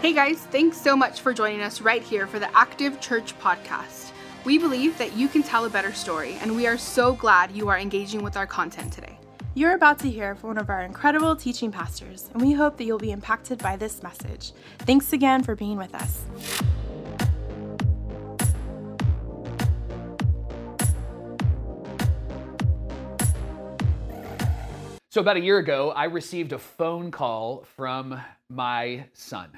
Hey guys, thanks so much for joining us right here for the Active Church podcast. We believe that you can tell a better story, and we are so glad you are engaging with our content today. You're about to hear from one of our incredible teaching pastors, and we hope that you'll be impacted by this message. Thanks again for being with us. So, about a year ago, I received a phone call from my son.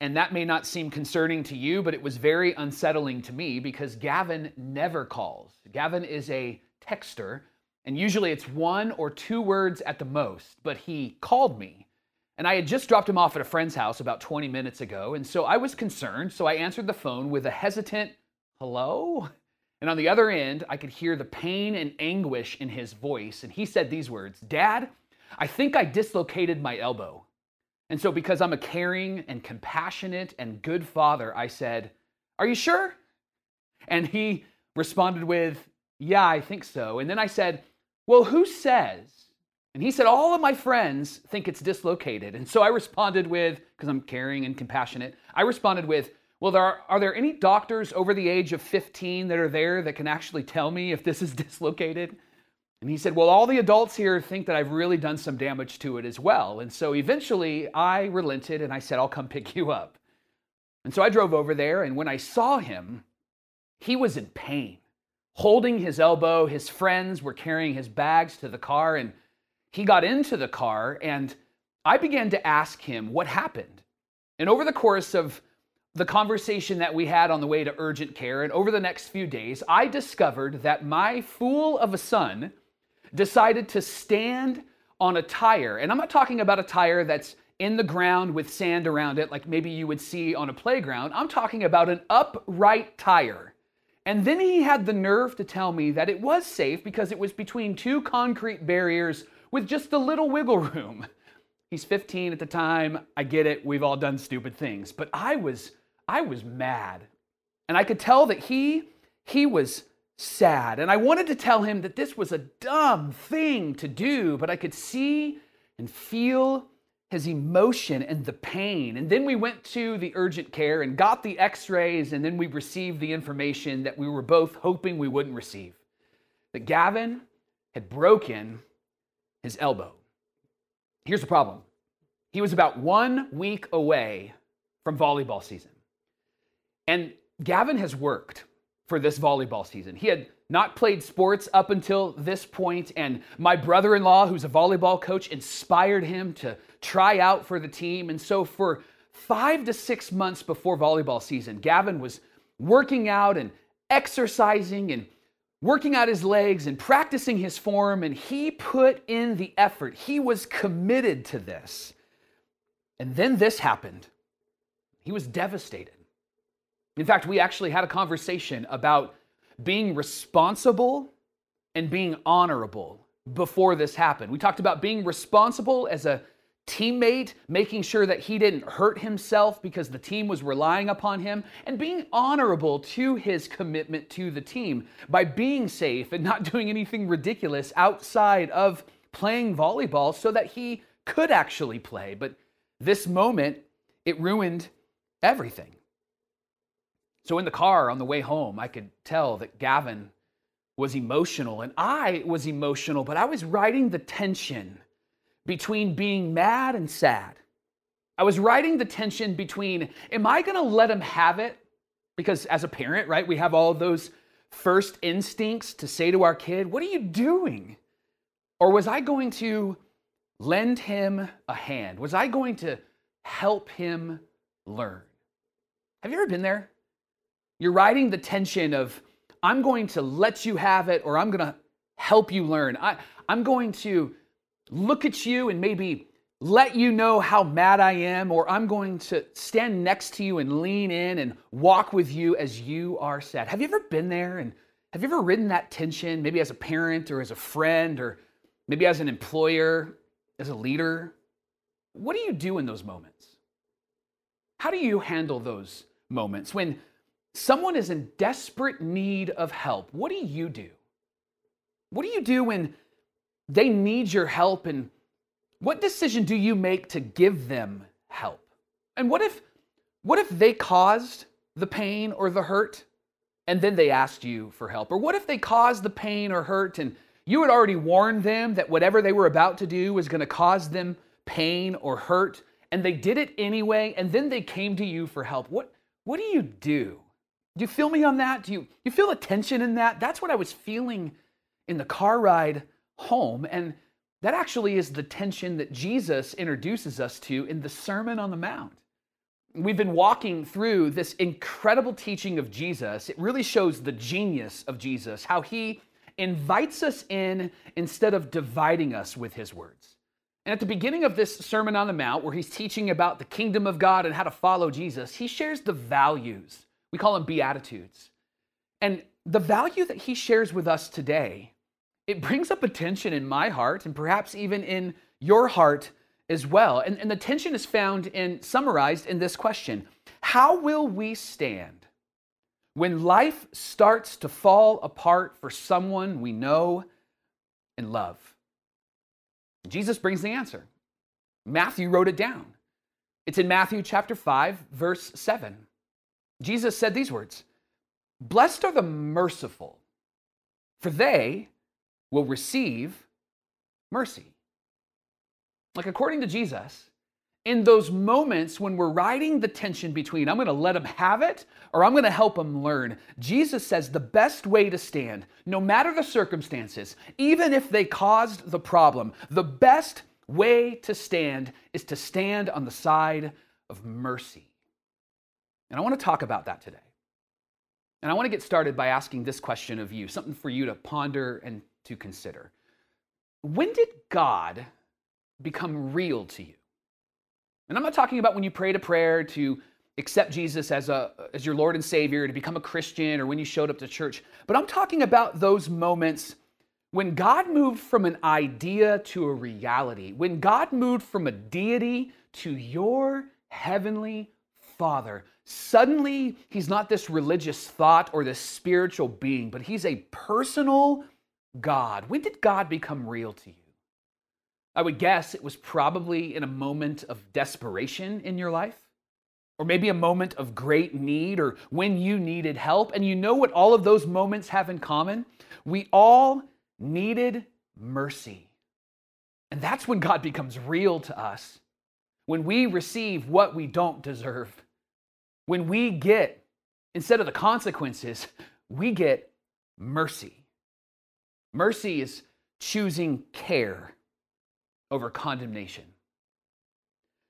And that may not seem concerning to you, but it was very unsettling to me because Gavin never calls. Gavin is a texter, and usually it's one or two words at the most, but he called me. And I had just dropped him off at a friend's house about 20 minutes ago, and so I was concerned, so I answered the phone with a hesitant, hello? And on the other end, I could hear the pain and anguish in his voice, and he said these words Dad, I think I dislocated my elbow. And so, because I'm a caring and compassionate and good father, I said, Are you sure? And he responded with, Yeah, I think so. And then I said, Well, who says? And he said, All of my friends think it's dislocated. And so I responded with, because I'm caring and compassionate, I responded with, Well, there are, are there any doctors over the age of 15 that are there that can actually tell me if this is dislocated? And he said, Well, all the adults here think that I've really done some damage to it as well. And so eventually I relented and I said, I'll come pick you up. And so I drove over there, and when I saw him, he was in pain, holding his elbow. His friends were carrying his bags to the car, and he got into the car, and I began to ask him what happened. And over the course of the conversation that we had on the way to urgent care, and over the next few days, I discovered that my fool of a son decided to stand on a tire. And I'm not talking about a tire that's in the ground with sand around it, like maybe you would see on a playground. I'm talking about an upright tire. And then he had the nerve to tell me that it was safe because it was between two concrete barriers with just a little wiggle room. He's 15 at the time. I get it. We've all done stupid things. But I was I was mad. And I could tell that he he was sad. And I wanted to tell him that this was a dumb thing to do, but I could see and feel his emotion and the pain. And then we went to the urgent care and got the x rays, and then we received the information that we were both hoping we wouldn't receive that Gavin had broken his elbow. Here's the problem he was about one week away from volleyball season. And Gavin has worked for this volleyball season. He had not played sports up until this point, and my brother in law, who's a volleyball coach, inspired him to try out for the team. And so, for five to six months before volleyball season, Gavin was working out and exercising and working out his legs and practicing his form, and he put in the effort. He was committed to this. And then this happened. He was devastated. In fact, we actually had a conversation about being responsible and being honorable before this happened. We talked about being responsible as a teammate, making sure that he didn't hurt himself because the team was relying upon him, and being honorable to his commitment to the team by being safe and not doing anything ridiculous outside of playing volleyball so that he could actually play. But this moment, it ruined everything. So in the car on the way home, I could tell that Gavin was emotional and I was emotional, but I was riding the tension between being mad and sad. I was riding the tension between, am I going to let him have it? Because as a parent, right, we have all those first instincts to say to our kid, What are you doing? Or was I going to lend him a hand? Was I going to help him learn? Have you ever been there? You're riding the tension of, I'm going to let you have it or I'm going to help you learn. I, I'm going to look at you and maybe let you know how mad I am, or I'm going to stand next to you and lean in and walk with you as you are sad. Have you ever been there and have you ever ridden that tension, maybe as a parent or as a friend or maybe as an employer, as a leader? What do you do in those moments? How do you handle those moments when someone is in desperate need of help, what do you do? What do you do when they need your help? And what decision do you make to give them help? And what if what if they caused the pain or the hurt and then they asked you for help? Or what if they caused the pain or hurt and you had already warned them that whatever they were about to do was going to cause them pain or hurt and they did it anyway and then they came to you for help? What, what do you do? Do you feel me on that? Do you, you feel the tension in that? That's what I was feeling in the car ride home. And that actually is the tension that Jesus introduces us to in the Sermon on the Mount. We've been walking through this incredible teaching of Jesus. It really shows the genius of Jesus, how he invites us in instead of dividing us with his words. And at the beginning of this Sermon on the Mount, where he's teaching about the kingdom of God and how to follow Jesus, he shares the values we call them Beatitudes. And the value that he shares with us today, it brings up a tension in my heart and perhaps even in your heart as well. And, and the tension is found in summarized in this question How will we stand when life starts to fall apart for someone we know and love? Jesus brings the answer. Matthew wrote it down. It's in Matthew chapter 5, verse 7. Jesus said these words Blessed are the merciful, for they will receive mercy. Like, according to Jesus, in those moments when we're riding the tension between I'm going to let them have it or I'm going to help them learn, Jesus says the best way to stand, no matter the circumstances, even if they caused the problem, the best way to stand is to stand on the side of mercy. And I want to talk about that today. And I want to get started by asking this question of you, something for you to ponder and to consider. When did God become real to you? And I'm not talking about when you prayed a prayer to accept Jesus as, a, as your Lord and Savior, to become a Christian, or when you showed up to church, but I'm talking about those moments when God moved from an idea to a reality, when God moved from a deity to your heavenly Father, Suddenly, he's not this religious thought or this spiritual being, but he's a personal God. When did God become real to you? I would guess it was probably in a moment of desperation in your life, or maybe a moment of great need, or when you needed help. And you know what all of those moments have in common? We all needed mercy. And that's when God becomes real to us, when we receive what we don't deserve when we get, instead of the consequences, we get mercy. Mercy is choosing care over condemnation.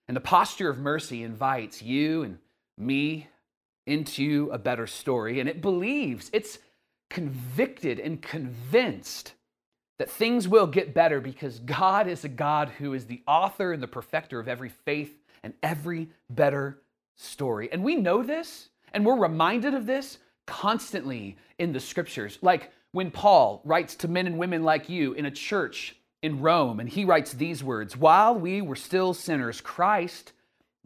And the posture of mercy invites you and me into a better story, and it believes, it's convicted and convinced that things will get better because God is a God who is the author and the perfecter of every faith and every better story. And we know this, and we're reminded of this constantly in the scriptures. Like when Paul writes to men and women like you in a church in Rome, and he writes these words While we were still sinners, Christ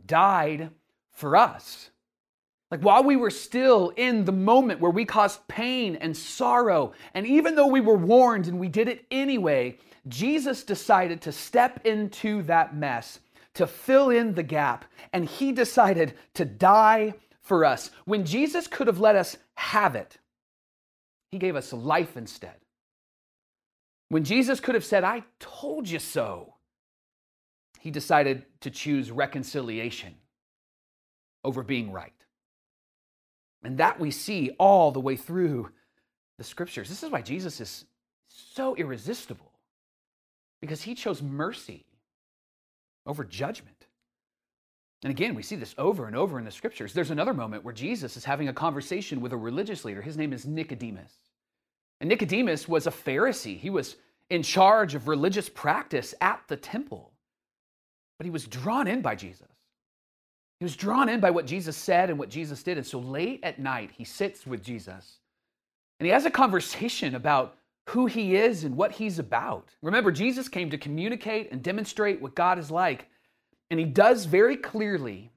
died for us. Like while we were still in the moment where we caused pain and sorrow, and even though we were warned and we did it anyway, Jesus decided to step into that mess to fill in the gap, and he decided to die for us. When Jesus could have let us have it, he gave us life instead. When Jesus could have said, I told you so, he decided to choose reconciliation over being right. And that we see all the way through the scriptures. This is why Jesus is so irresistible, because he chose mercy over judgment. And again, we see this over and over in the scriptures. There's another moment where Jesus is having a conversation with a religious leader. His name is Nicodemus. And Nicodemus was a Pharisee, he was in charge of religious practice at the temple. But he was drawn in by Jesus. He was drawn in by what Jesus said and what Jesus did. And so late at night, he sits with Jesus and he has a conversation about who he is and what he's about. Remember, Jesus came to communicate and demonstrate what God is like. And he does very clearly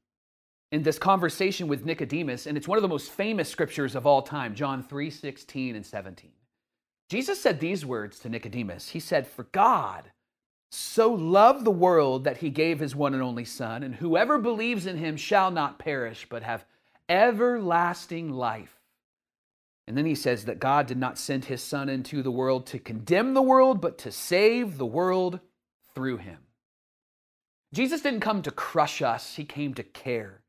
in this conversation with Nicodemus, and it's one of the most famous scriptures of all time, John 3 16 and 17. Jesus said these words to Nicodemus He said, For God so loved the world that he gave his one and only Son, and whoever believes in him shall not perish, but have everlasting life. And then he says that God did not send his Son into the world to condemn the world, but to save the world through him. Jesus didn't come to crush us, he came to care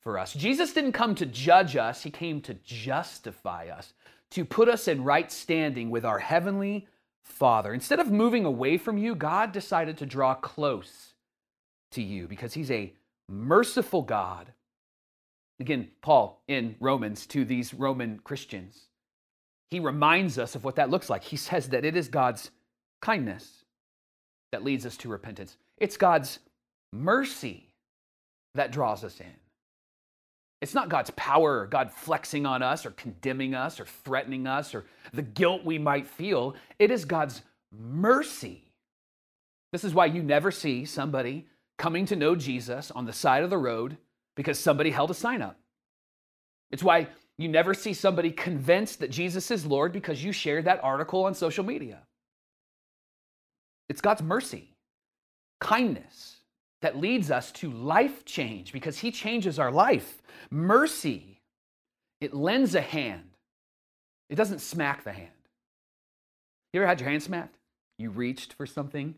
for us. Jesus didn't come to judge us, he came to justify us, to put us in right standing with our heavenly Father. Instead of moving away from you, God decided to draw close to you because He's a merciful God. Again, Paul in Romans to these Roman Christians, he reminds us of what that looks like. He says that it is God's kindness that leads us to repentance, it's God's mercy that draws us in. It's not God's power or God flexing on us or condemning us or threatening us or the guilt we might feel. It is God's mercy. This is why you never see somebody coming to know Jesus on the side of the road because somebody held a sign up. It's why you never see somebody convinced that Jesus is Lord because you shared that article on social media. It's God's mercy, kindness, that leads us to life change because He changes our life. Mercy, it lends a hand, it doesn't smack the hand. You ever had your hand smacked? You reached for something,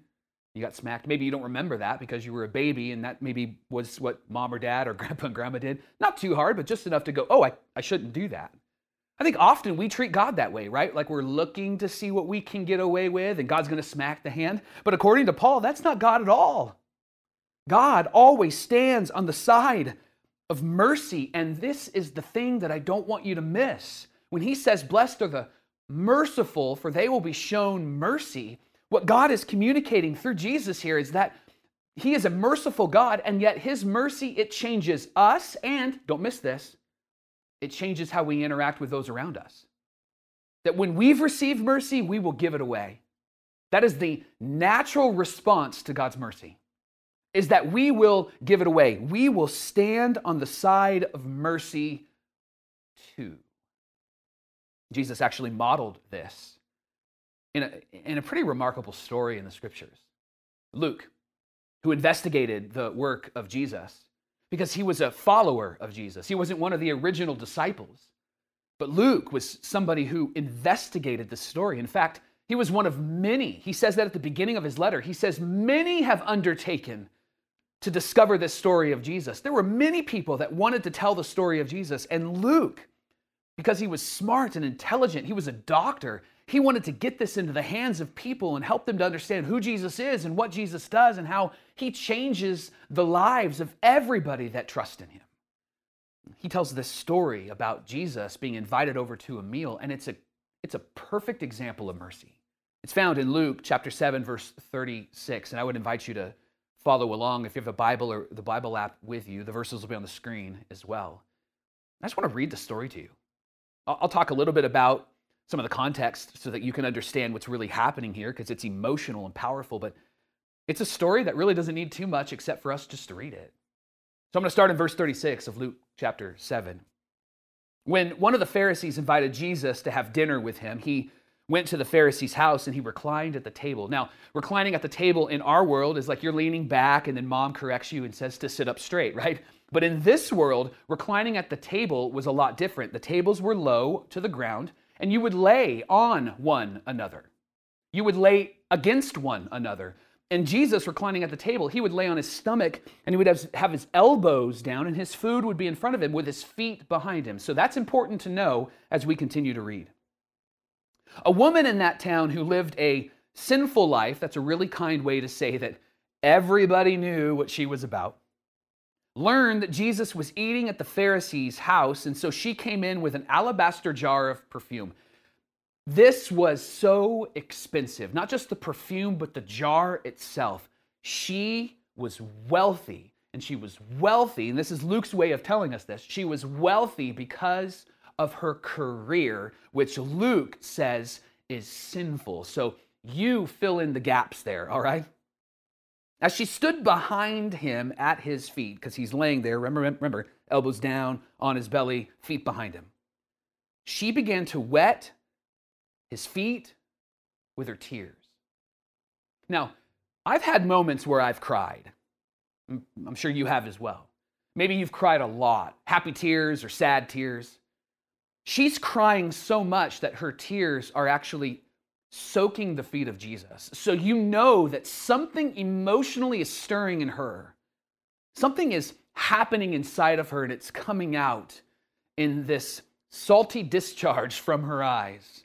you got smacked. Maybe you don't remember that because you were a baby and that maybe was what mom or dad or grandpa and grandma did. Not too hard, but just enough to go, oh, I, I shouldn't do that. I think often we treat God that way, right? Like we're looking to see what we can get away with and God's going to smack the hand. But according to Paul, that's not God at all. God always stands on the side of mercy. And this is the thing that I don't want you to miss. When he says, Blessed are the merciful, for they will be shown mercy, what God is communicating through Jesus here is that he is a merciful God, and yet his mercy, it changes us, and don't miss this, it changes how we interact with those around us. That when we've received mercy, we will give it away. That is the natural response to God's mercy is that we will give it away. We will stand on the side of mercy too. Jesus actually modeled this in a, in a pretty remarkable story in the scriptures. Luke, who investigated the work of Jesus, because he was a follower of Jesus, he wasn't one of the original disciples. But Luke was somebody who investigated the story. In fact, he was one of many. He says that at the beginning of his letter. He says, Many have undertaken to discover this story of Jesus. There were many people that wanted to tell the story of Jesus, and Luke, because he was smart and intelligent, he was a doctor, he wanted to get this into the hands of people and help them to understand who Jesus is and what Jesus does and how he changes the lives of everybody that trust in him. He tells this story about Jesus being invited over to a meal, and it's a, it's a perfect example of mercy. It's found in Luke chapter 7, verse 36, and I would invite you to follow along. If you have a Bible or the Bible app with you, the verses will be on the screen as well. I just want to read the story to you. I'll talk a little bit about some of the context so that you can understand what's really happening here because it's emotional and powerful, but it's a story that really doesn't need too much except for us just to read it. So I'm going to start in verse 36 of Luke chapter 7. When one of the Pharisees invited Jesus to have dinner with him, he went to the Pharisee's house and he reclined at the table. Now, reclining at the table in our world is like you're leaning back and then mom corrects you and says to sit up straight, right? But in this world, reclining at the table was a lot different. The tables were low to the ground and you would lay on one another. You would lay against one another. And Jesus, reclining at the table, he would lay on his stomach and he would have, have his elbows down, and his food would be in front of him with his feet behind him. So that's important to know as we continue to read. A woman in that town who lived a sinful life, that's a really kind way to say that everybody knew what she was about, learned that Jesus was eating at the Pharisee's house, and so she came in with an alabaster jar of perfume. This was so expensive, not just the perfume, but the jar itself. She was wealthy, and she was wealthy, and this is Luke's way of telling us this. She was wealthy because of her career, which Luke says is sinful. So you fill in the gaps there, all right? As she stood behind him at his feet, because he's laying there, remember, remember, elbows down on his belly, feet behind him, she began to wet his feet with her tears. Now, I've had moments where I've cried. I'm sure you have as well. Maybe you've cried a lot, happy tears or sad tears. She's crying so much that her tears are actually soaking the feet of Jesus. So you know that something emotionally is stirring in her. Something is happening inside of her and it's coming out in this salty discharge from her eyes.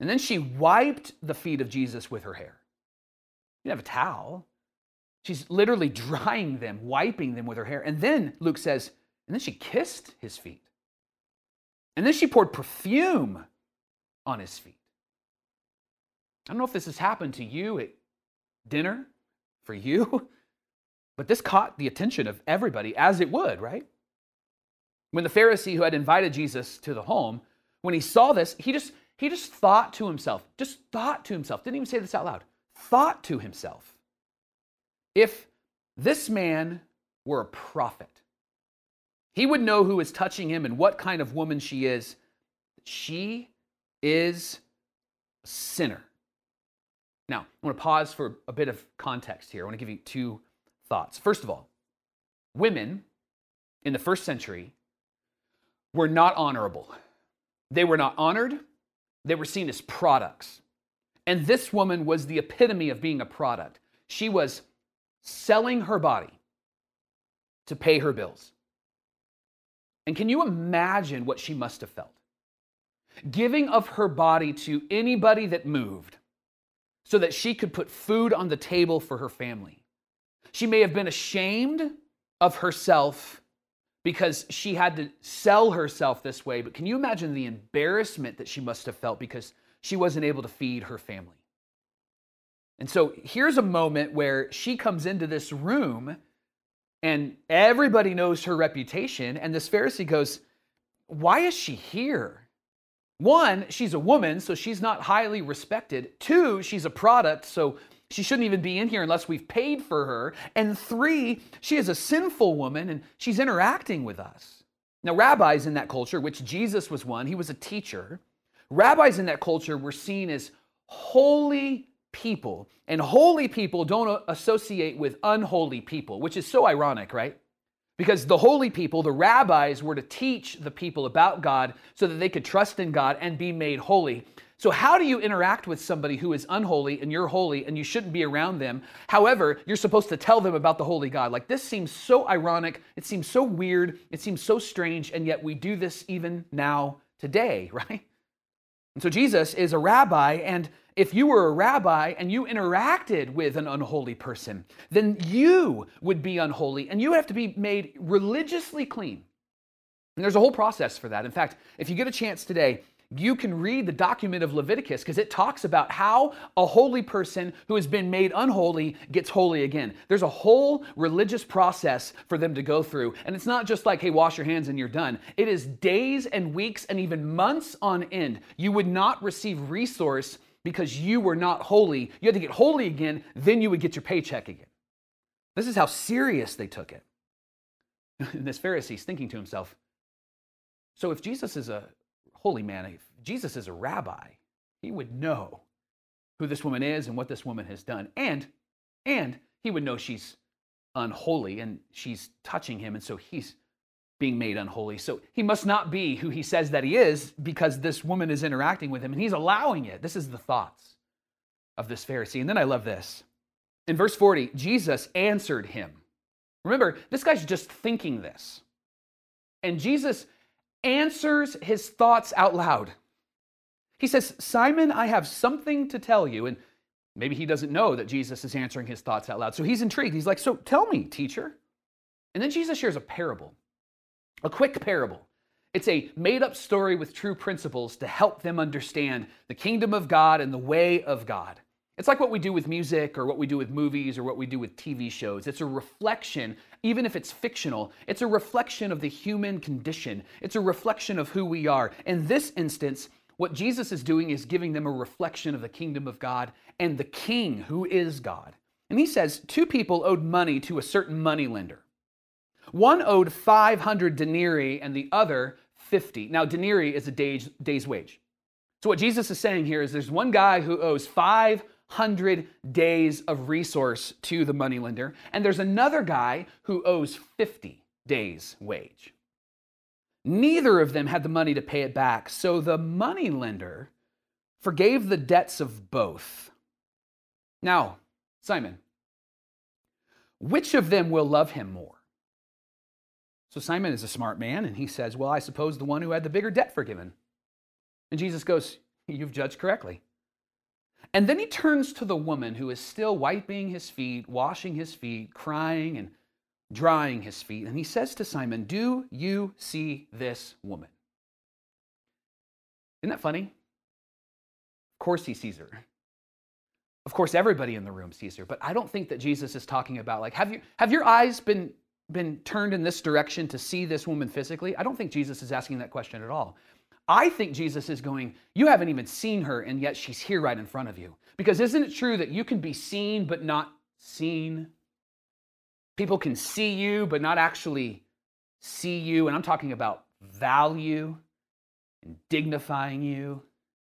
And then she wiped the feet of Jesus with her hair. She didn't have a towel. She's literally drying them, wiping them with her hair. And then Luke says, and then she kissed his feet. And then she poured perfume on his feet. I don't know if this has happened to you at dinner for you, but this caught the attention of everybody, as it would, right? When the Pharisee who had invited Jesus to the home, when he saw this, he just he just thought to himself, just thought to himself, didn't even say this out loud, thought to himself, if this man were a prophet, he would know who is touching him and what kind of woman she is. She is a sinner. Now, I want to pause for a bit of context here. I want to give you two thoughts. First of all, women in the first century were not honorable. They were not honored, they were seen as products. And this woman was the epitome of being a product. She was selling her body to pay her bills. And can you imagine what she must have felt? Giving of her body to anybody that moved so that she could put food on the table for her family. She may have been ashamed of herself because she had to sell herself this way. But can you imagine the embarrassment that she must have felt because she wasn't able to feed her family? And so here's a moment where she comes into this room and everybody knows her reputation. And this Pharisee goes, Why is she here? One, she's a woman, so she's not highly respected. Two, she's a product, so she shouldn't even be in here unless we've paid for her. And three, she is a sinful woman and she's interacting with us. Now, rabbis in that culture, which Jesus was one, he was a teacher, rabbis in that culture were seen as holy people. And holy people don't associate with unholy people, which is so ironic, right? Because the holy people, the rabbis, were to teach the people about God so that they could trust in God and be made holy. So, how do you interact with somebody who is unholy and you're holy and you shouldn't be around them? However, you're supposed to tell them about the holy God. Like, this seems so ironic. It seems so weird. It seems so strange. And yet, we do this even now today, right? And so, Jesus is a rabbi. And if you were a rabbi and you interacted with an unholy person, then you would be unholy and you would have to be made religiously clean. And there's a whole process for that. In fact, if you get a chance today, you can read the document of Leviticus because it talks about how a holy person who has been made unholy gets holy again. There's a whole religious process for them to go through. And it's not just like, hey, wash your hands and you're done. It is days and weeks and even months on end. You would not receive resource because you were not holy. You had to get holy again, then you would get your paycheck again. This is how serious they took it. And this Pharisee's thinking to himself, so if Jesus is a holy man, if Jesus is a rabbi, he would know who this woman is and what this woman has done. And and he would know she's unholy and she's touching him and so he's being made unholy. So he must not be who he says that he is because this woman is interacting with him and he's allowing it. This is the thoughts of this Pharisee. And then I love this. In verse 40, Jesus answered him. Remember, this guy's just thinking this. And Jesus answers his thoughts out loud. He says, Simon, I have something to tell you. And maybe he doesn't know that Jesus is answering his thoughts out loud. So he's intrigued. He's like, So tell me, teacher. And then Jesus shares a parable, a quick parable. It's a made up story with true principles to help them understand the kingdom of God and the way of God. It's like what we do with music or what we do with movies or what we do with TV shows. It's a reflection, even if it's fictional, it's a reflection of the human condition. It's a reflection of who we are. In this instance, what Jesus is doing is giving them a reflection of the kingdom of God and the king who is God. And he says two people owed money to a certain money lender. One owed 500 denarii and the other 50. Now, denarii is a day's, day's wage. So, what Jesus is saying here is there's one guy who owes 500 days of resource to the moneylender, and there's another guy who owes 50 days' wage. Neither of them had the money to pay it back, so the moneylender forgave the debts of both. Now, Simon, which of them will love him more? So Simon is a smart man, and he says, Well, I suppose the one who had the bigger debt forgiven. And Jesus goes, You've judged correctly. And then he turns to the woman who is still wiping his feet, washing his feet, crying and drying his feet. And he says to Simon, Do you see this woman? Isn't that funny? Of course he sees her. Of course, everybody in the room sees her, but I don't think that Jesus is talking about like, have you have your eyes been been turned in this direction to see this woman physically? I don't think Jesus is asking that question at all. I think Jesus is going, You haven't even seen her, and yet she's here right in front of you. Because isn't it true that you can be seen but not seen? People can see you but not actually see you. And I'm talking about value and dignifying you.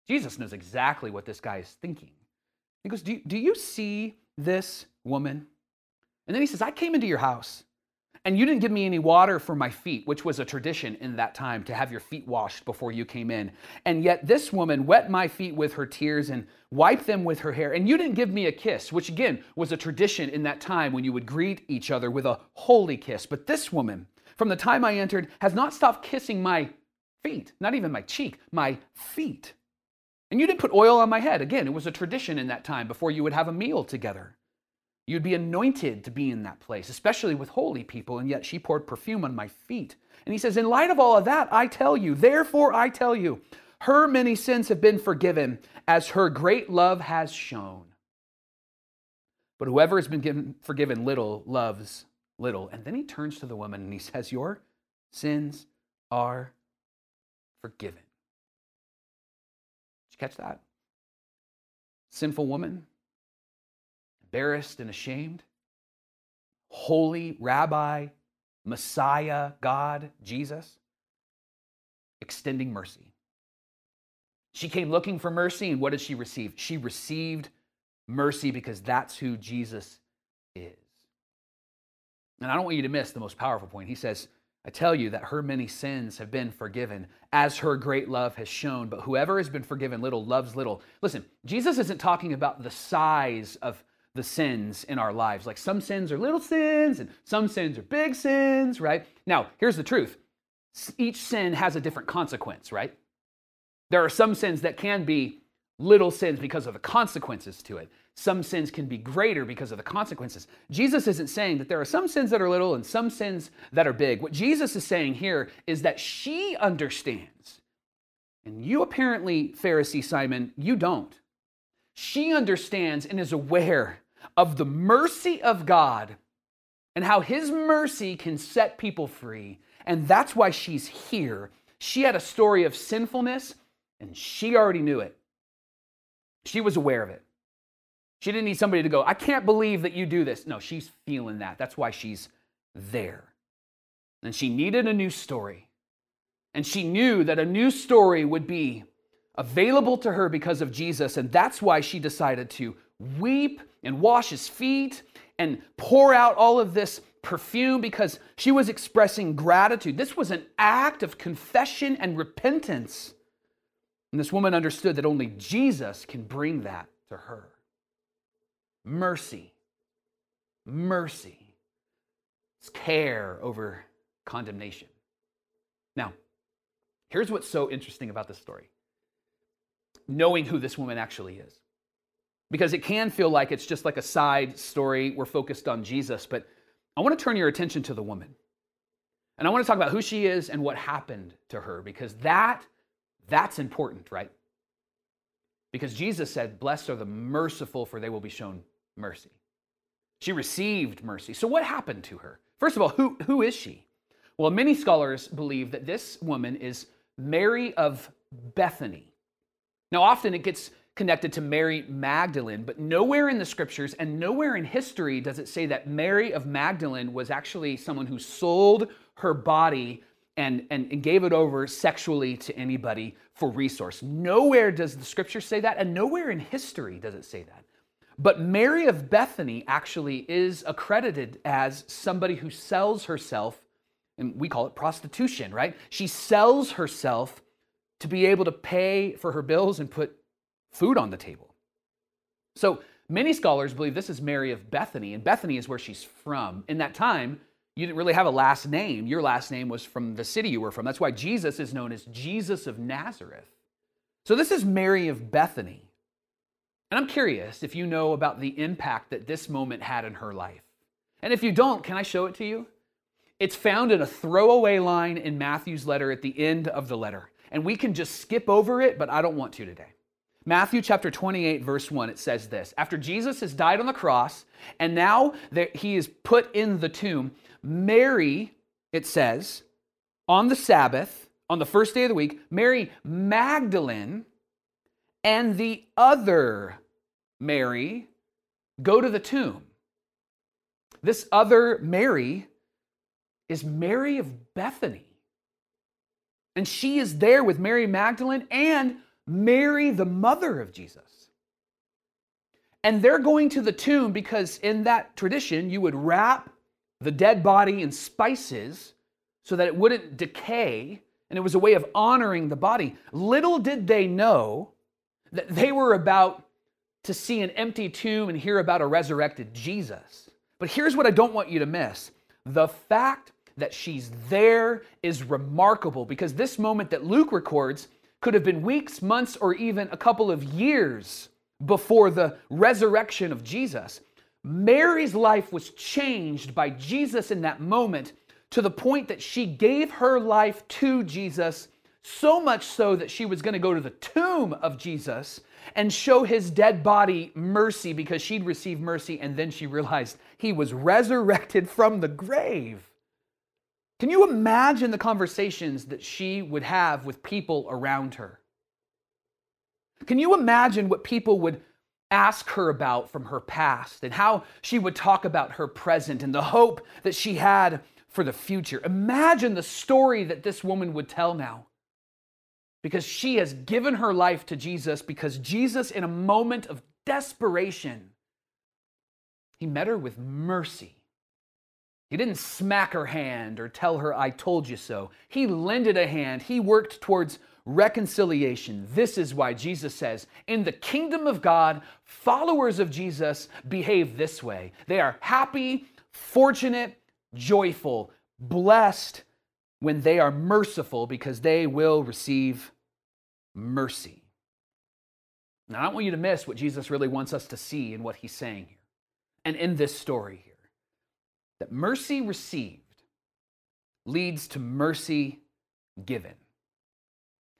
Jesus knows exactly what this guy is thinking. He goes, Do, do you see this woman? And then he says, I came into your house. And you didn't give me any water for my feet, which was a tradition in that time to have your feet washed before you came in. And yet this woman wet my feet with her tears and wiped them with her hair. And you didn't give me a kiss, which again was a tradition in that time when you would greet each other with a holy kiss. But this woman, from the time I entered, has not stopped kissing my feet, not even my cheek, my feet. And you didn't put oil on my head. Again, it was a tradition in that time before you would have a meal together. You'd be anointed to be in that place, especially with holy people, and yet she poured perfume on my feet. And he says, In light of all of that, I tell you, therefore I tell you, her many sins have been forgiven, as her great love has shown. But whoever has been given, forgiven little loves little. And then he turns to the woman and he says, Your sins are forgiven. Did you catch that? Sinful woman, embarrassed and ashamed. Holy Rabbi, Messiah, God, Jesus, extending mercy. She came looking for mercy, and what did she receive? She received mercy because that's who Jesus is. And I don't want you to miss the most powerful point. He says, I tell you that her many sins have been forgiven as her great love has shown. But whoever has been forgiven little loves little. Listen, Jesus isn't talking about the size of the sins in our lives. Like some sins are little sins and some sins are big sins, right? Now, here's the truth each sin has a different consequence, right? There are some sins that can be little sins because of the consequences to it. Some sins can be greater because of the consequences. Jesus isn't saying that there are some sins that are little and some sins that are big. What Jesus is saying here is that she understands. And you apparently, Pharisee Simon, you don't. She understands and is aware of the mercy of God and how His mercy can set people free. And that's why she's here. She had a story of sinfulness and she already knew it. She was aware of it. She didn't need somebody to go, I can't believe that you do this. No, she's feeling that. That's why she's there. And she needed a new story. And she knew that a new story would be available to her because of Jesus. And that's why she decided to weep and wash his feet and pour out all of this perfume because she was expressing gratitude. This was an act of confession and repentance. And this woman understood that only Jesus can bring that to her. Mercy. Mercy. It's care over condemnation. Now, here's what's so interesting about this story knowing who this woman actually is. Because it can feel like it's just like a side story. We're focused on Jesus, but I want to turn your attention to the woman. And I want to talk about who she is and what happened to her because that that's important, right? Because Jesus said, "Blessed are the merciful for they will be shown mercy." She received mercy. So what happened to her? First of all, who who is she? Well, many scholars believe that this woman is Mary of Bethany. Now, often it gets connected to Mary Magdalene, but nowhere in the scriptures and nowhere in history does it say that Mary of Magdalene was actually someone who sold her body and, and, and, gave it over sexually to anybody for resource. Nowhere does the scripture say that, and nowhere in history does it say that. But Mary of Bethany actually is accredited as somebody who sells herself, and we call it prostitution, right? She sells herself to be able to pay for her bills and put food on the table. So many scholars believe this is Mary of Bethany, and Bethany is where she's from. In that time, you didn't really have a last name. Your last name was from the city you were from. That's why Jesus is known as Jesus of Nazareth. So this is Mary of Bethany. And I'm curious if you know about the impact that this moment had in her life. And if you don't, can I show it to you? It's found in a throwaway line in Matthew's letter at the end of the letter. And we can just skip over it, but I don't want to today. Matthew chapter 28, verse 1, it says this After Jesus has died on the cross, and now that he is put in the tomb, Mary, it says, on the Sabbath, on the first day of the week, Mary Magdalene and the other Mary go to the tomb. This other Mary is Mary of Bethany. And she is there with Mary Magdalene and Mary, the mother of Jesus. And they're going to the tomb because, in that tradition, you would wrap the dead body in spices so that it wouldn't decay. And it was a way of honoring the body. Little did they know that they were about to see an empty tomb and hear about a resurrected Jesus. But here's what I don't want you to miss the fact that she's there is remarkable because this moment that Luke records could have been weeks, months, or even a couple of years before the resurrection of Jesus. Mary's life was changed by Jesus in that moment to the point that she gave her life to Jesus, so much so that she was going to go to the tomb of Jesus and show his dead body mercy because she'd received mercy, and then she realized he was resurrected from the grave. Can you imagine the conversations that she would have with people around her? Can you imagine what people would ask her about from her past and how she would talk about her present and the hope that she had for the future? Imagine the story that this woman would tell now because she has given her life to Jesus because Jesus, in a moment of desperation, he met her with mercy. He didn't smack her hand or tell her, I told you so. He lended a hand. He worked towards reconciliation. This is why Jesus says, in the kingdom of God, followers of Jesus behave this way. They are happy, fortunate, joyful, blessed when they are merciful because they will receive mercy. Now, I don't want you to miss what Jesus really wants us to see in what he's saying here and in this story that mercy received leads to mercy given.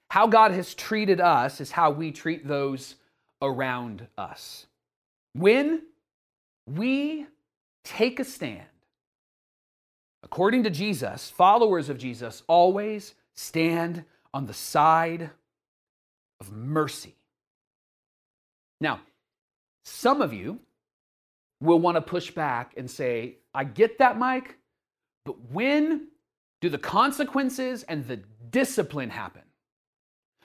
How God has treated us is how we treat those around us. When we take a stand, according to Jesus, followers of Jesus always stand on the side of mercy. Now, some of you will want to push back and say, I get that, Mike, but when do the consequences and the discipline happen?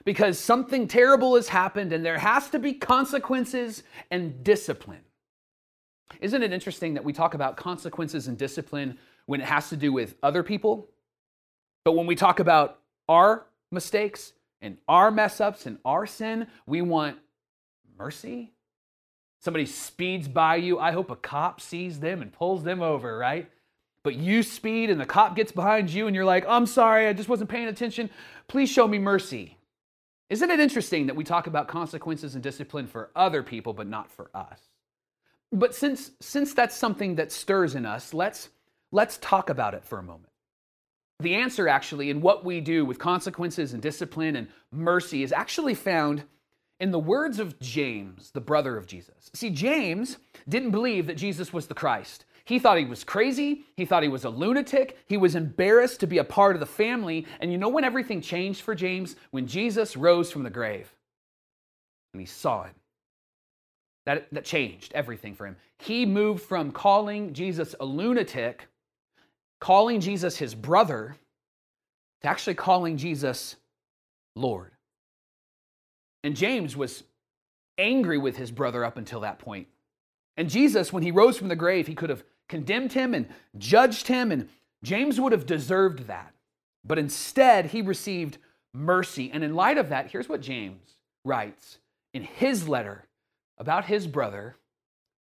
Because something terrible has happened and there has to be consequences and discipline. Isn't it interesting that we talk about consequences and discipline when it has to do with other people? But when we talk about our mistakes and our mess ups and our sin, we want mercy. Somebody speeds by you. I hope a cop sees them and pulls them over, right? But you speed and the cop gets behind you and you're like, I'm sorry, I just wasn't paying attention. Please show me mercy. Isn't it interesting that we talk about consequences and discipline for other people, but not for us? But since, since that's something that stirs in us, let's, let's talk about it for a moment. The answer, actually, in what we do with consequences and discipline and mercy is actually found in the words of James, the brother of Jesus. See, James didn't believe that Jesus was the Christ. He thought he was crazy. He thought he was a lunatic. He was embarrassed to be a part of the family. And you know when everything changed for James? When Jesus rose from the grave and he saw it. That, that changed everything for him. He moved from calling Jesus a lunatic, calling Jesus his brother, to actually calling Jesus Lord. And James was angry with his brother up until that point. And Jesus, when he rose from the grave, he could have condemned him and judged him, and James would have deserved that. But instead, he received mercy. And in light of that, here's what James writes in his letter about his brother,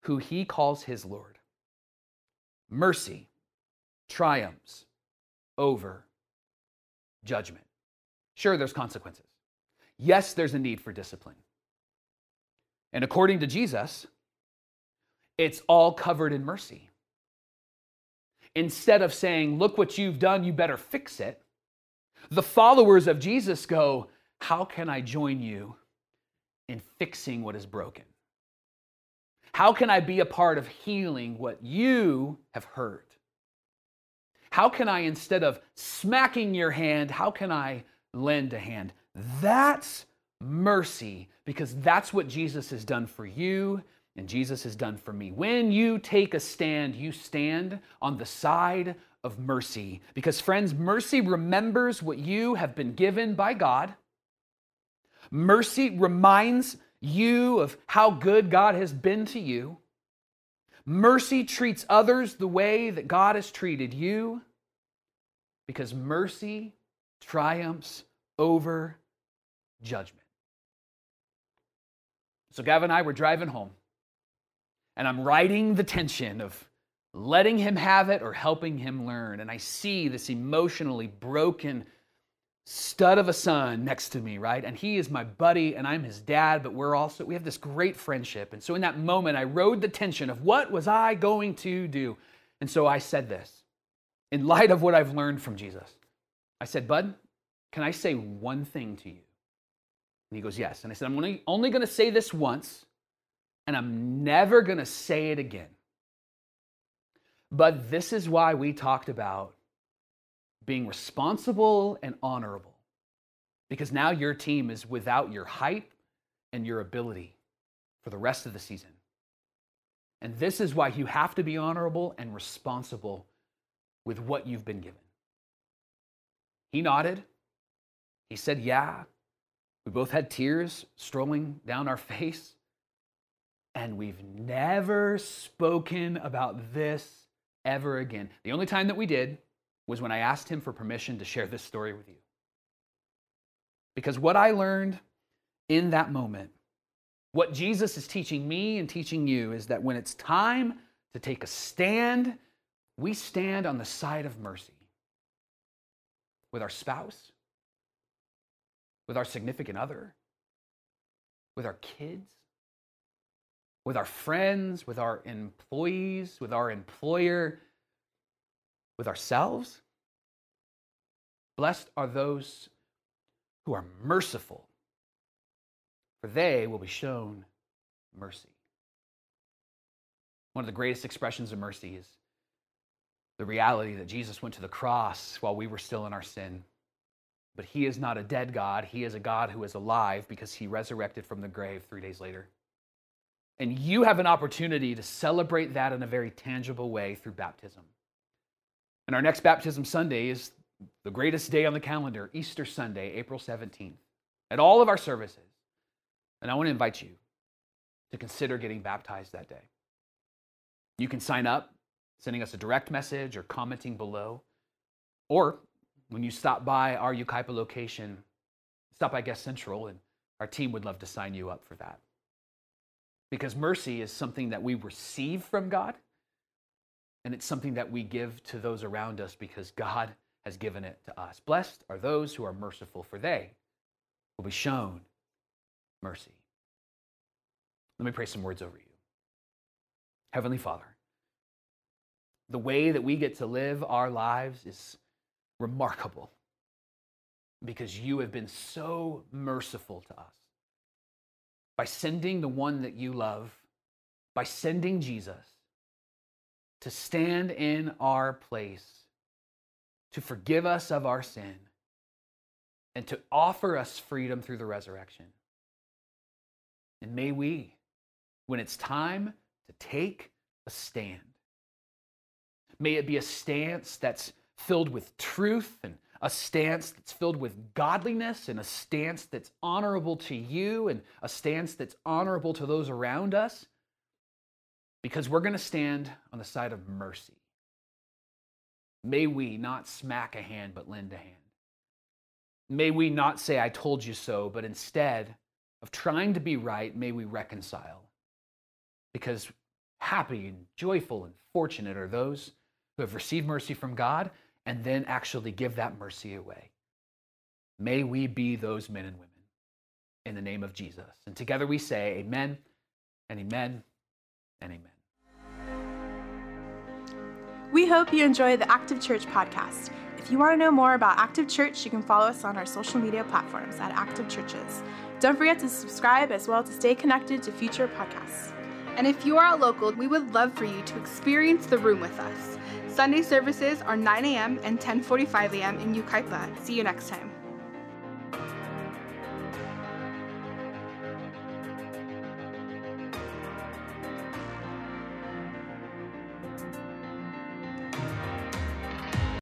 who he calls his Lord. Mercy triumphs over judgment. Sure, there's consequences. Yes, there's a need for discipline. And according to Jesus, it's all covered in mercy. Instead of saying, Look what you've done, you better fix it, the followers of Jesus go, How can I join you in fixing what is broken? How can I be a part of healing what you have hurt? How can I, instead of smacking your hand, how can I lend a hand? That's mercy because that's what Jesus has done for you and Jesus has done for me. When you take a stand, you stand on the side of mercy. Because, friends, mercy remembers what you have been given by God. Mercy reminds you of how good God has been to you. Mercy treats others the way that God has treated you. Because mercy triumphs over judgment. So, Gavin and I were driving home, and I'm riding the tension of letting him have it or helping him learn. And I see this emotionally broken stud of a son next to me, right? And he is my buddy and I'm his dad, but we're also, we have this great friendship. And so in that moment, I rode the tension of what was I going to do? And so I said this in light of what I've learned from Jesus. I said, Bud, can I say one thing to you? And he goes, Yes. And I said, I'm only, only going to say this once, and I'm never going to say it again. But this is why we talked about being responsible and honorable. Because now your team is without your hype and your ability for the rest of the season. And this is why you have to be honorable and responsible with what you've been given. He nodded. He said, Yeah. We both had tears strolling down our face. And we've never spoken about this ever again. The only time that we did was when I asked him for permission to share this story with you. Because what I learned in that moment, what Jesus is teaching me and teaching you, is that when it's time to take a stand, we stand on the side of mercy with our spouse, with our significant other, with our kids, with our friends, with our employees, with our employer, with ourselves. Blessed are those who are merciful, for they will be shown mercy. One of the greatest expressions of mercy is the reality that Jesus went to the cross while we were still in our sin. But he is not a dead God. He is a God who is alive because he resurrected from the grave three days later. And you have an opportunity to celebrate that in a very tangible way through baptism. And our next baptism Sunday is the greatest day on the calendar, Easter Sunday, April 17th, at all of our services. And I want to invite you to consider getting baptized that day. You can sign up, sending us a direct message or commenting below. Or when you stop by our Yucaipa location, stop by Guest Central, and our team would love to sign you up for that. Because mercy is something that we receive from God, and it's something that we give to those around us because God has given it to us. Blessed are those who are merciful, for they will be shown mercy. Let me pray some words over you. Heavenly Father, the way that we get to live our lives is remarkable because you have been so merciful to us by sending the one that you love, by sending Jesus to stand in our place, to forgive us of our sin, and to offer us freedom through the resurrection. And may we, when it's time to take a stand, may it be a stance that's filled with truth and a stance that's filled with godliness and a stance that's honorable to you and a stance that's honorable to those around us. because we're going to stand on the side of mercy. May we not smack a hand, but lend a hand. May we not say, I told you so, but instead of trying to be right, may we reconcile. Because happy and joyful and fortunate are those who have received mercy from God and then actually give that mercy away. May we be those men and women in the name of Jesus. And together we say, Amen and Amen and Amen. We hope you enjoy the Active Church podcast. If you want to know more about Active Church, you can follow us on our social media platforms at Active Churches. Don't forget to subscribe as well to stay connected to future podcasts. And if you are a local, we would love for you to experience the room with us. Sunday services are 9 a.m. and 10:45 a.m. in Yucaipa. See you next time.